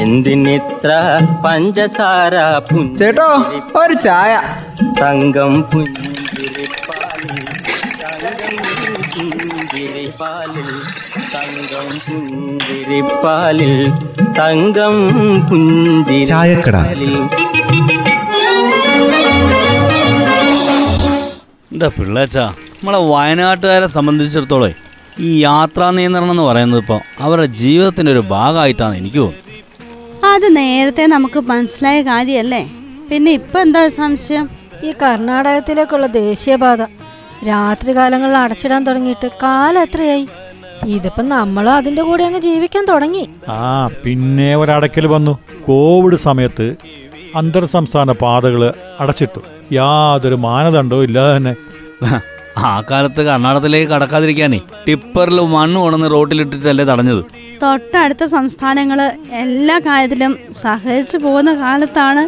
എന്തിനിത്ര പഞ്ചസാര ചേട്ടോ ഒരു ചായ തങ്കം പുഞ്ചിരിപ്പാലിൽ തങ്കം പുഞ്ചിരിപ്പാലിൽ തങ്കം പുഞ്ചിരിപ്പാലിൽ തങ്കം. പുഞ്ചിരിപ്പാലിൽ എന്താ പിള്ളേച്ചാ നമ്മളെ വയനാട്ടുകാരെ സംബന്ധിച്ചിടത്തോളം ഈ യാത്രാ നിയന്ത്രണം എന്ന് പറയുന്നത് ഇപ്പോൾ അവരുടെ ജീവിതത്തിന്റെ ഒരു ഭാഗമായിട്ടാണ് എനിക്ക് തോന്നുന്നത്. അത് നേരത്തെ നമുക്ക് മനസ്സിലായ കാര്യമല്ലേ? പിന്നെ ഇപ്പൊ എന്താ സംശയം? ഈ കർണാടകത്തിലേക്കുള്ള ദേശീയപാത രാത്രികാലങ്ങളിൽ അടച്ചിടാൻ തുടങ്ങിയിട്ട് കാലം എത്രയായി? ഇതിപ്പം നമ്മളും അതിന്റെ കൂടെ അങ്ങ് ജീവിക്കാൻ തുടങ്ങി. ആ പിന്നെ ഒരടക്കൽ വന്നു. കോവിഡ് സമയത്ത് അന്തർ സംസ്ഥാന പാതകൾ അടച്ചിട്ടു. യാതൊരു മാനദണ്ഡവും ഇല്ലാതെ തന്നെ. ആ കാലത്ത് കർണാടകത്തിലേക്ക് കടക്കാതിരിക്കാനേ ടിപ്പറിൽ മണ്ണ് ഉണന്ന് റോട്ടിലിട്ടിട്ടല്ലേ തടഞ്ഞത്. തൊട്ടടുത്ത സംസ്ഥാനങ്ങൾ എല്ലാ കാര്യത്തിലും സഹകരിച്ചു പോകുന്ന കാലത്താണ്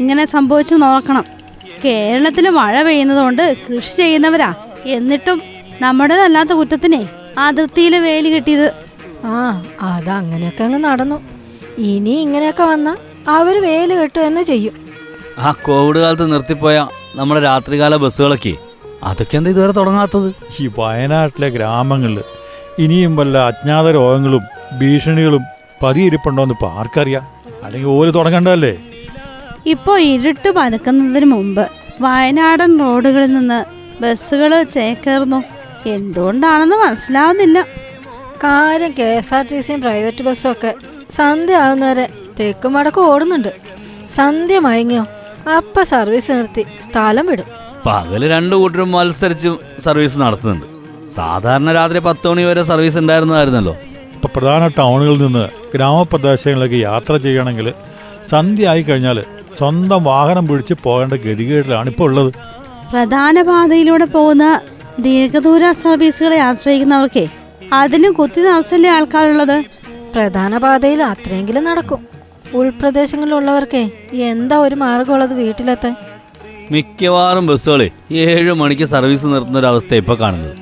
ഇങ്ങനെ സംഭവിച്ചു നോക്കണം. കേരളത്തിൽ മഴ പെയ്യുന്നതുകൊണ്ട് കൃഷി ചെയ്യുന്നവരാ. എന്നിട്ടും നമ്മുടേതല്ലാത്ത കുറ്റത്തിനെ അതിർത്തിയിൽ വേലി കിട്ടിയത്. ആ അത് അങ്ങനെയൊക്കെ അങ്ങ് നടന്നു. ഇനി ഇങ്ങനെയൊക്കെ വന്നാൽ അവർ വേൽ കെട്ടുക തന്നെ ചെയ്യും. ആ കോവിഡ് കാലത്ത് നിർത്തിപ്പോയ നമ്മുടെ രാത്രികാല ബസ്സുകളൊക്കെ അതൊക്കെ എന്താ ഇതുവരെ തുടങ്ങാത്തത്? ഈ വയനാട്ടിലെ ഗ്രാമങ്ങളിൽ ഇനിയും വല്ല അജ്ഞാത രോഗങ്ങളും ഭീഷണികളും പതിയിരിപ്പുണ്ടോ എന്ന് ഇപ്പോൾ ആർക്കറിയാം. അല്ലെങ്കിൽ ഓൽ തുടങ്ങണ്ടല്ലേ ഇപ്പോൾ ഇരുട്ട് പതുക്കുന്നതിന് മുമ്പ് വയനാടൻ റോഡുകളിൽ നിന്ന് ബസ്സുകൾ ചേക്കേറുന്നു. എന്തുകൊണ്ടാണെന്ന് മനസ്സിലാവുന്നില്ല. കാര്യം കെ എസ് ആർ ടി സിയും പ്രൈവറ്റ് ബസ്സും ഒക്കെ സന്ധ്യ ആവുന്നവരെ തെക്കും വടക്കും ഓടുന്നുണ്ട്. സന്ധ്യ മയങ്ങിയോ അപ്പ സർവീസ് നിർത്തി സ്ഥലം വിടും. പകൽ രണ്ടു കൂട്ടരും മത്സരിച്ച് സർവീസ് നടത്തുന്നുണ്ട്. സാധാരണ രാത്രി പത്ത് മണി വരെ സർവീസ് ഉണ്ടായിരുന്നതായിരുന്നല്ലോ. ഇപ്പോൾ പ്രധാന ടൗണുകളിൽ നിന്ന് ഗ്രാമപ്രദേശങ്ങളിലേക്ക് യാത്ര ചെയ്യണമെങ്കിൽ സന്ധ്യ ആയി കഴിഞ്ഞാൽ സ്വന്തം വാഹനം പിടിച്ച് പോകേണ്ട ഗതികേടിലാണ് ഇപ്പോൾ ഉള്ളത്. പ്രധാന പാതയിലൂടെ പോകുന്ന ദീർഘദൂര സർവീസുകളെ ആശ്രയിക്കുന്നവർക്കേ അതിലും കുത്തി നിറച്ചല്ലേ ആൾക്കാരുള്ളത്? പ്രധാന പാതയിൽ അത്രയെങ്കിലും നടക്കും. ഉൾപ്രദേശങ്ങളിലുള്ളവർക്കേ എന്താ ഒരു മാർഗമുള്ളത് വീട്ടിലെത്താൻ? മിക്കവാറും ബസ്സുകളെ ഏഴ് മണിക്ക് സർവീസ് നിർത്തുന്ന ഒരു അവസ്ഥ ഇപ്പോൾ കാണുന്നത്.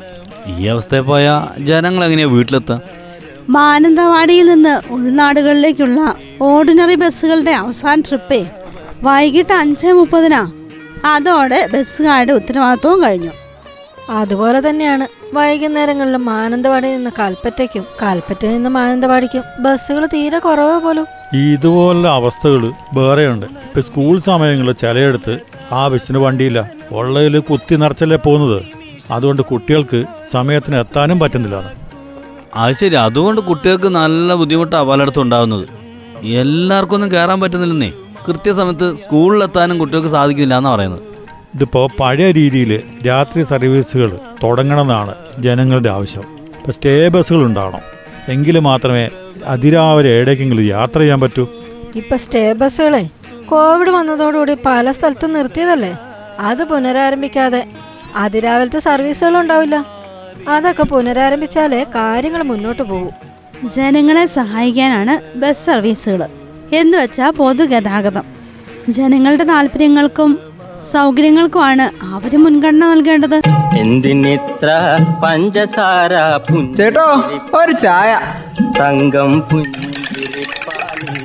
ഈ അവസ്ഥയിൽ പോയാൽ ജനങ്ങൾ എങ്ങനെയാ വീട്ടിലെത്താം? മാനന്തവാടിയിൽ നിന്ന് ഉൾനാടുകളിലേക്കുള്ള ഓർഡിനറി ബസ്സുകളുടെ അവസാന ട്രിപ്പേ വൈകിട്ട് അഞ്ച് മുപ്പതിനാ. അതോടെ ബസ്സുകാരുടെ ഉത്തരവാദിത്വവും കഴിഞ്ഞു. അതുപോലെ തന്നെയാണ് വൈകുന്നേരങ്ങളിൽ മാനന്തവാടിയിൽ നിന്ന് കൽപ്പറ്റയ്ക്കും കൽപ്പറ്റയിൽ നിന്ന് മാനന്തവാടിക്കും ബസ്സുകൾ തീരെ കുറവ് പോലും. ഇതുപോലുള്ള അവസ്ഥകൾ വേറെയുണ്ട്. ഇപ്പൊ സ്കൂൾ സമയങ്ങളിൽ ചിലയിടത്ത് ആ ബസ്സിന് വണ്ടിയില്ല. ഉള്ളതിൽ കുത്തി നിറച്ചല്ലേ പോകുന്നത്. അതുകൊണ്ട് കുട്ടികൾക്ക് സമയത്തിന് എത്താനും പറ്റുന്നില്ല. അത് ശരി. അതുകൊണ്ട് കുട്ടികൾക്ക് നല്ല ബുദ്ധിമുട്ടാണ് പലയിടത്തും ഉണ്ടാകുന്നത്. എല്ലാവർക്കും ഒന്നും കയറാൻ പറ്റുന്നില്ലെന്നേ. കൃത്യസമയത്ത് സ്കൂളിലെത്താനും കുട്ടികൾക്ക് സാധിക്കുന്നില്ല എന്നാണ് പറയുന്നത്. ഇതിപ്പോൾ പഴയ രീതിയിൽ രാത്രി സർവീസുകൾ തുടങ്ങണമെന്നാണ് ജനങ്ങളുടെ ആവശ്യം. ഇപ്പോൾ സ്റ്റേ ബസ്സുകൾ ഉണ്ടാവണം. എങ്കിൽ മാത്രമേ അതിരാവിലെ എവിടേക്കെങ്കിലും യാത്ര ചെയ്യാൻ പറ്റൂ. ഇപ്പം സ്റ്റേ ബസ്സുകളെ കോവിഡ് വന്നതോടുകൂടി പല സ്ഥലത്തും നിർത്തിയതല്ലേ? അത് പുനരാരംഭിക്കാതെ അതിരാവിലത്തെ സർവീസുകളും ഉണ്ടാവില്ല. അതൊക്കെ പുനരാരംഭിച്ചാലേ കാര്യങ്ങൾ മുന്നോട്ട് പോകും. ജനങ്ങളെ സഹായിക്കാനാണ് ബസ് സർവീസുകൾ. എന്ന് വെച്ചാൽ പൊതുഗതാഗതം. ജനങ്ങളുടെ താല്പര്യങ്ങൾക്കും സൗകര്യങ്ങൾക്കുമാണ് അവർ മുൻഗണന നൽകേണ്ടത്. എന്തിനിത്ര പഞ്ചസാര ചേട്ടോ ഒരു ചായ. തങ്കം പുഞ്ചിരിപ്പാലിൽ.